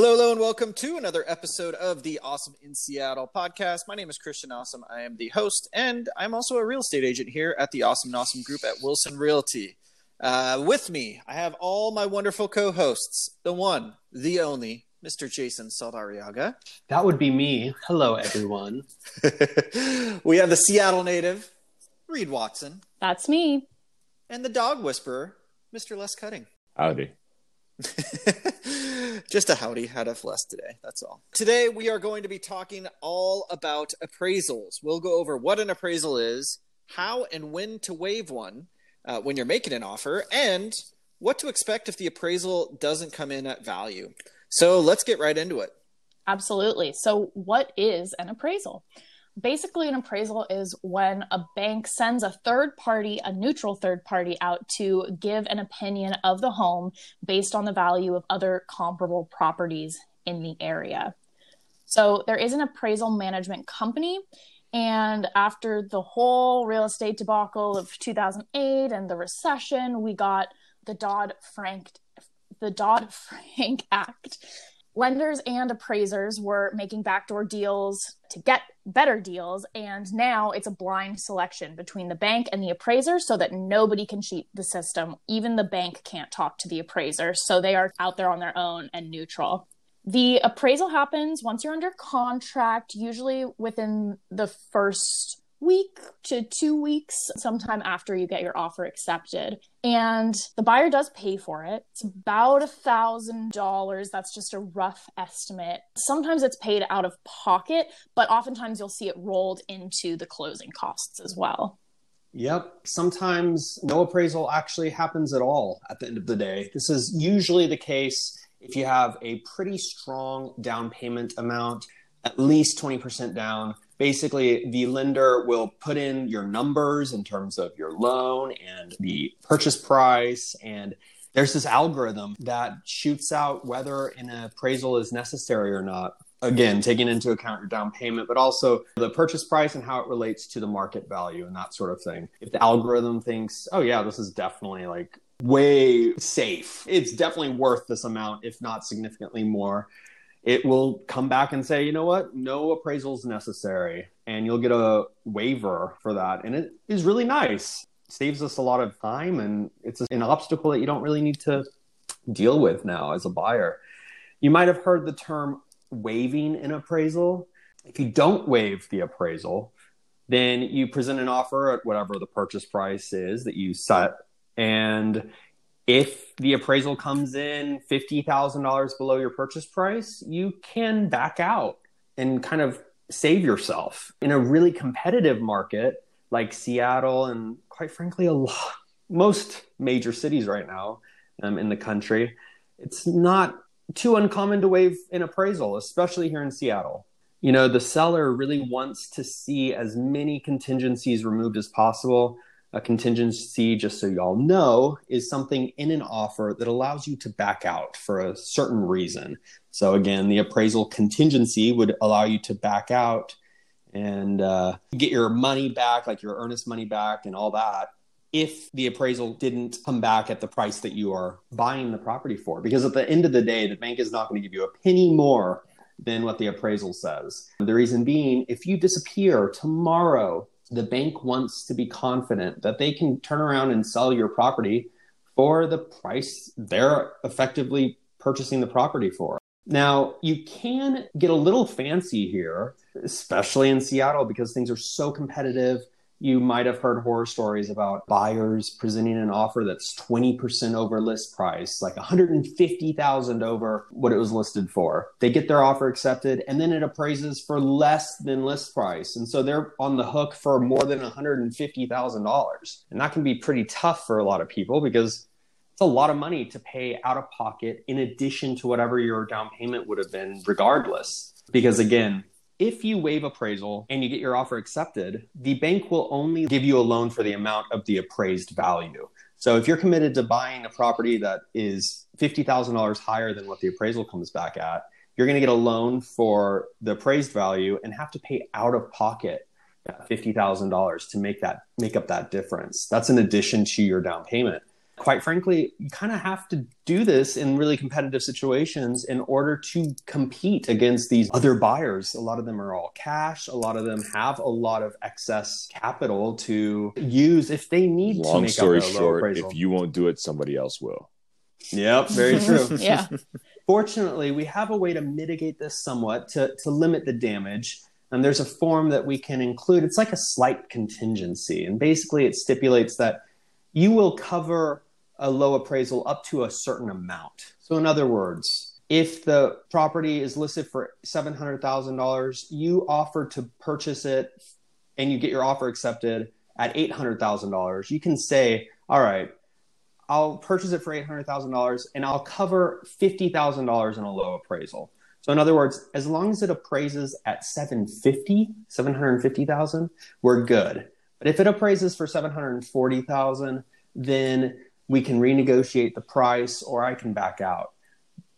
Hello, hello, and welcome to another episode of the Awesome in Seattle podcast. My name is Christian Awesome. I am the host, and I'm also a real estate agent here at the Awesome and Awesome Group at Wilson Realty. Uh, with me, I have all my wonderful co-hosts. The one, the only, Mr. Jason Saldariaga. That would be me. Hello, everyone. we have the Seattle native, Reed Watson, That's me. and the dog whisperer, Mr. Les Cutting. Howdy. Just a howdy, had a less today. That's all. Today we are going to be talking all about appraisals. We'll go over what an appraisal is, how and when to waive one uh, when you're making an offer, and what to expect if the appraisal doesn't come in at value. So let's get right into it. Absolutely. So, what is an appraisal? Basically, an appraisal is when a bank sends a third party, a neutral third party, out to give an opinion of the home based on the value of other comparable properties in the area. So, there is an appraisal management company. And after the whole real estate debacle of 2008 and the recession, we got the Dodd Frank the Dodd Frank Act. Lenders and appraisers were making backdoor deals to get better deals, and now it's a blind selection between the bank and the appraiser so that nobody can cheat the system. Even the bank can't talk to the appraiser, so they are out there on their own and neutral. The appraisal happens once you're under contract, usually within the first week to two weeks, sometime after you get your offer accepted. And the buyer does pay for it. It's about a thousand dollars. That's just a rough estimate. Sometimes it's paid out of pocket, but oftentimes you'll see it rolled into the closing costs as well. Yep. Sometimes no appraisal actually happens at all at the end of the day. This is usually the case if you have a pretty strong down payment amount, at least 20% down. Basically, the lender will put in your numbers in terms of your loan and the purchase price. And there's this algorithm that shoots out whether an appraisal is necessary or not. Again, taking into account your down payment, but also the purchase price and how it relates to the market value and that sort of thing. If the algorithm thinks, oh, yeah, this is definitely like way safe, it's definitely worth this amount, if not significantly more it will come back and say, you know what, no appraisal is necessary, and you'll get a waiver for that, and it is really nice. saves us a lot of time, and it's an obstacle that you don't really need to deal with now as a buyer. You might have heard the term waiving an appraisal. If you don't waive the appraisal, then you present an offer at whatever the purchase price is that you set, and if the appraisal comes in $50,000 below your purchase price, you can back out and kind of save yourself. In a really competitive market like Seattle and quite frankly a lot most major cities right now um, in the country, it's not too uncommon to waive an appraisal, especially here in Seattle. You know, the seller really wants to see as many contingencies removed as possible a contingency, just so y'all know, is something in an offer that allows you to back out for a certain reason. So, again, the appraisal contingency would allow you to back out and uh, get your money back, like your earnest money back and all that, if the appraisal didn't come back at the price that you are buying the property for. Because at the end of the day, the bank is not going to give you a penny more than what the appraisal says. The reason being, if you disappear tomorrow, the bank wants to be confident that they can turn around and sell your property for the price they're effectively purchasing the property for. Now, you can get a little fancy here, especially in Seattle, because things are so competitive you might have heard horror stories about buyers presenting an offer that's 20% over list price, like 150,000 over what it was listed for. They get their offer accepted and then it appraises for less than list price. And so they're on the hook for more than $150,000. And that can be pretty tough for a lot of people because it's a lot of money to pay out of pocket in addition to whatever your down payment would have been regardless. Because again, if you waive appraisal and you get your offer accepted, the bank will only give you a loan for the amount of the appraised value. So if you're committed to buying a property that is $50,000 higher than what the appraisal comes back at, you're going to get a loan for the appraised value and have to pay out of pocket $50,000 to make that make up that difference. That's in addition to your down payment. Quite frankly, you kind of have to do this in really competitive situations in order to compete against these other buyers. A lot of them are all cash. A lot of them have a lot of excess capital to use if they need Long to make story up a low short, appraisal. if you won't do it, somebody else will. Yep, very true. yeah. Fortunately, we have a way to mitigate this somewhat to, to limit the damage. And there's a form that we can include. It's like a slight contingency. And basically, it stipulates that you will cover a low appraisal up to a certain amount. So, in other words, if the property is listed for $700,000, you offer to purchase it and you get your offer accepted at $800,000, you can say, All right, I'll purchase it for $800,000 and I'll cover $50,000 in a low appraisal. So in other words, as long as it appraises at 750, 750,000, we're good. But if it appraises for 740,000, then we can renegotiate the price or I can back out.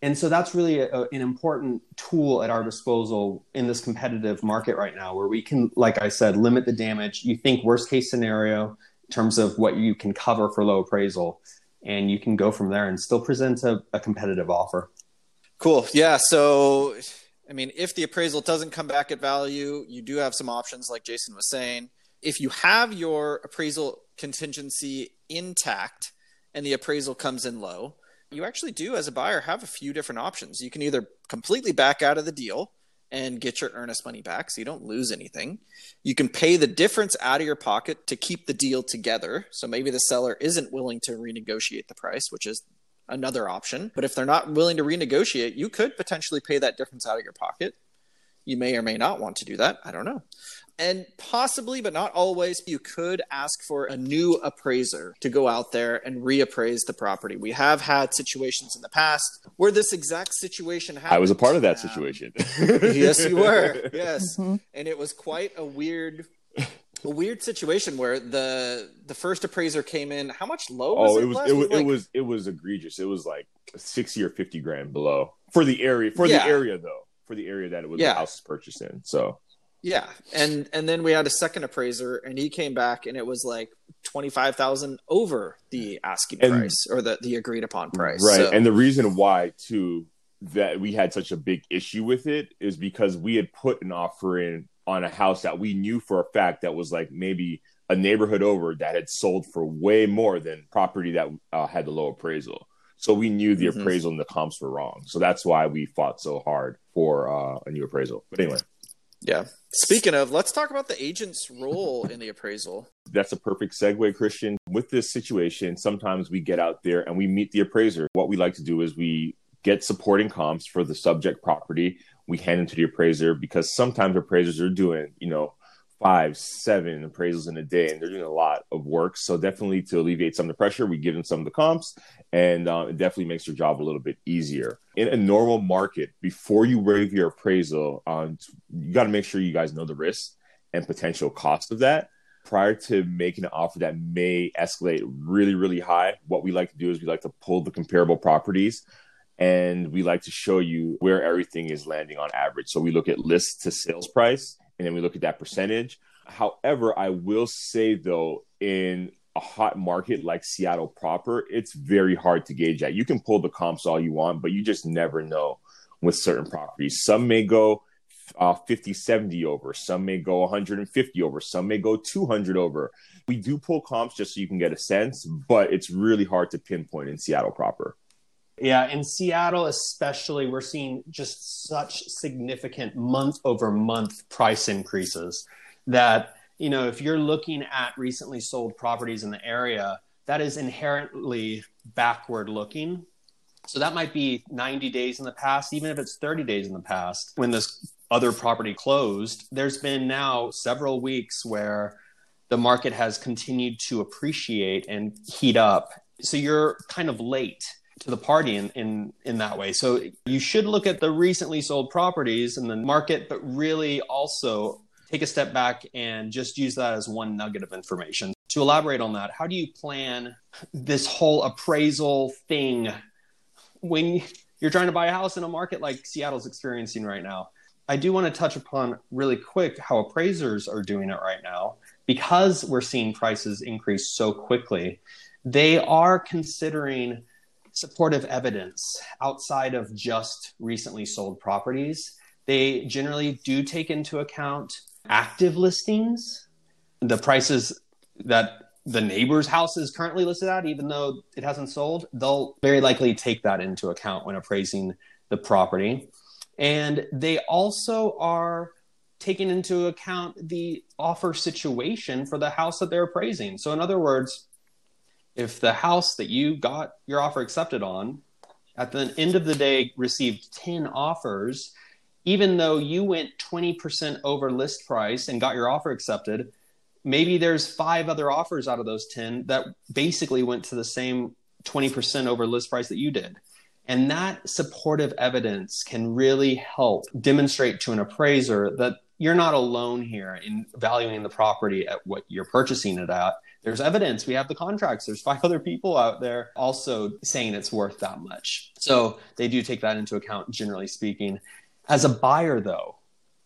And so that's really a, an important tool at our disposal in this competitive market right now where we can like I said limit the damage. You think worst case scenario in terms of what you can cover for low appraisal and you can go from there and still present a, a competitive offer. Cool. Yeah. So, I mean, if the appraisal doesn't come back at value, you do have some options, like Jason was saying. If you have your appraisal contingency intact and the appraisal comes in low, you actually do, as a buyer, have a few different options. You can either completely back out of the deal and get your earnest money back so you don't lose anything. You can pay the difference out of your pocket to keep the deal together. So maybe the seller isn't willing to renegotiate the price, which is another option. But if they're not willing to renegotiate, you could potentially pay that difference out of your pocket. You may or may not want to do that. I don't know. And possibly, but not always, you could ask for a new appraiser to go out there and reappraise the property. We have had situations in the past where this exact situation happened. I was a part of that Um, situation. yes, you were. Yes, and it was quite a weird, a weird situation where the the first appraiser came in. How much low? Was Oh, it it was it was, like- it was it was egregious. It was like sixty or fifty grand below for the area for Yeah. the area though for the area that it was Yeah. the house is purchased in. So Yeah, and and then we had a second appraiser, and he came back, and it was like twenty five thousand over the asking And- price or the the agreed upon price. right, So- and the reason why too that we had such a big issue with it is because we had put an offer in on a house that we knew for a fact that was like maybe a neighborhood over that had sold for way more than property that uh, had the low appraisal. So we knew the Mhm. appraisal and the comps were wrong. So that's why we fought so hard for uh, a new appraisal. But anyway, yeah. Speaking of, let's talk about the agent's role in the appraisal. that's a perfect segue, Christian. With this situation, sometimes we get out there and we meet the appraiser. What we like to do is we get supporting comps for the subject property. We hand them to the appraiser because sometimes appraisers are doing, you know, five, seven appraisals in a day, and they're doing a lot of work. So definitely to alleviate some of the pressure, we give them some of the comps, and uh, it definitely makes their job a little bit easier. In a normal market, before you waive your appraisal, um, you got to make sure you guys know the risks and potential cost of that prior to making an offer that may escalate really, really high, what we like to do is we like to pull the comparable properties and we like to show you where everything is landing on average. So we look at list to sales price and then we look at that percentage. However, I will say though, in a hot market like Seattle proper, it's very hard to gauge that. You can pull the comps all you want, but you just never know with certain properties. Some may go uh, 50, 70 over. Some may go 150 over. Some may go 200 over. We do pull comps just so you can get a sense, but it's really hard to pinpoint in Seattle proper. Yeah, in Seattle especially, we're seeing just such significant month over month price increases that, you know, if you're looking at recently sold properties in the area, that is inherently backward looking. So that might be 90 days in the past, even if it's 30 days in the past when this other property closed. There's been now several weeks where the market has continued to appreciate and heat up. So you're kind of late to the party in, in in that way. So you should look at the recently sold properties in the market, but really also take a step back and just use that as one nugget of information. To elaborate on that, how do you plan this whole appraisal thing when you're trying to buy a house in a market like Seattle's experiencing right now? I do want to touch upon really quick how appraisers are doing it right now because we're seeing prices increase so quickly they are considering supportive evidence outside of just recently sold properties. They generally do take into account active listings, the prices that the neighbor's house is currently listed at, even though it hasn't sold. They'll very likely take that into account when appraising the property. And they also are taking into account the offer situation for the house that they're appraising. So, in other words, if the house that you got your offer accepted on at the end of the day received 10 offers, even though you went 20% over list price and got your offer accepted, maybe there's five other offers out of those 10 that basically went to the same 20% over list price that you did. And that supportive evidence can really help demonstrate to an appraiser that you're not alone here in valuing the property at what you're purchasing it at. There's evidence. We have the contracts. There's five other people out there also saying it's worth that much. So they do take that into account, generally speaking. As a buyer, though,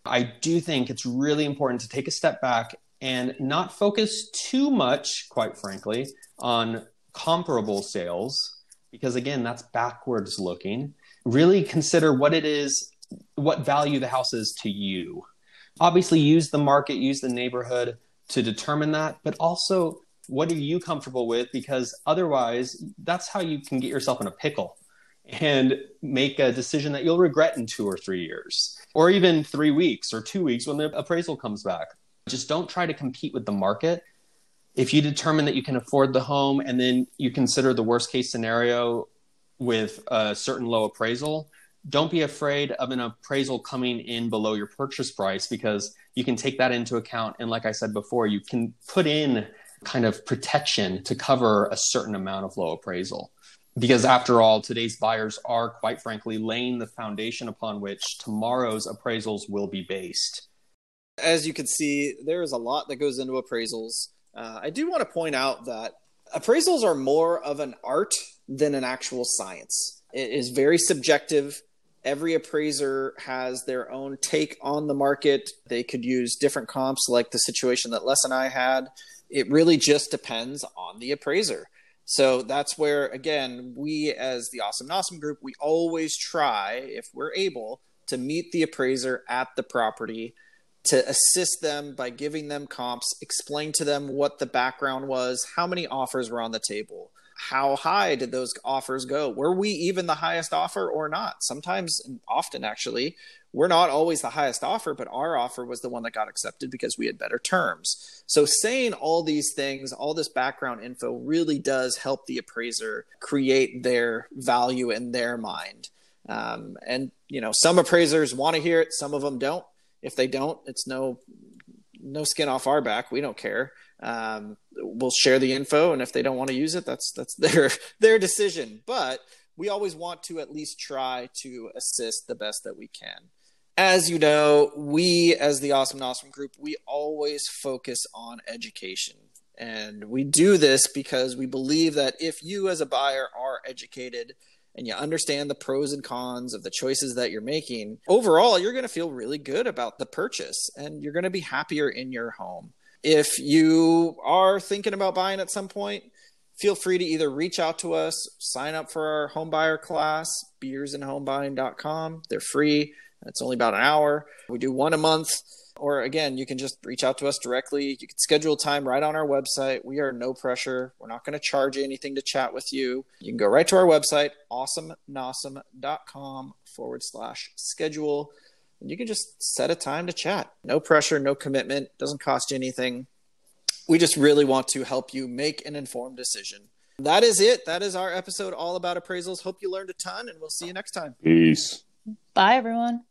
I do think it's really important to take a step back and not focus too much, quite frankly, on comparable sales, because again, that's backwards looking. Really consider what it is, what value the house is to you. Obviously, use the market, use the neighborhood to determine that, but also what are you comfortable with? Because otherwise, that's how you can get yourself in a pickle and make a decision that you'll regret in two or three years, or even three weeks or two weeks when the appraisal comes back. Just don't try to compete with the market. If you determine that you can afford the home and then you consider the worst case scenario with a certain low appraisal, don't be afraid of an appraisal coming in below your purchase price because you can take that into account. And like I said before, you can put in kind of protection to cover a certain amount of low appraisal. Because after all, today's buyers are quite frankly laying the foundation upon which tomorrow's appraisals will be based. As you can see, there is a lot that goes into appraisals. Uh, I do want to point out that appraisals are more of an art than an actual science. It is very subjective. Every appraiser has their own take on the market. They could use different comps, like the situation that Les and I had. It really just depends on the appraiser. So that's where, again, we as the Awesome Awesome group, we always try, if we're able, to meet the appraiser at the property to assist them by giving them comps, explain to them what the background was, how many offers were on the table, how high did those offers go? Were we even the highest offer or not? Sometimes, often actually, we're not always the highest offer, but our offer was the one that got accepted because we had better terms. So, saying all these things, all this background info really does help the appraiser create their value in their mind. Um, and, you know, some appraisers want to hear it, some of them don't if they don't, it's no no skin off our back. We don't care. Um, we'll share the info, and if they don't want to use it, that's that's their their decision. But we always want to at least try to assist the best that we can. As you know, we as the Awesome Awesome Group, we always focus on education. And we do this because we believe that if you as a buyer are educated, and you understand the pros and cons of the choices that you're making, overall, you're going to feel really good about the purchase and you're going to be happier in your home. If you are thinking about buying at some point, feel free to either reach out to us, sign up for our home buyer class, beersandhomebuying.com. They're free. It's only about an hour. We do one a month or again, you can just reach out to us directly. You can schedule time right on our website. We are no pressure. We're not going to charge you anything to chat with you. You can go right to our website, awesomenossom.com forward slash schedule. And you can just set a time to chat. No pressure, no commitment, doesn't cost you anything. We just really want to help you make an informed decision. That is it. That is our episode all about appraisals. Hope you learned a ton, and we'll see you next time. Peace. Bye, everyone.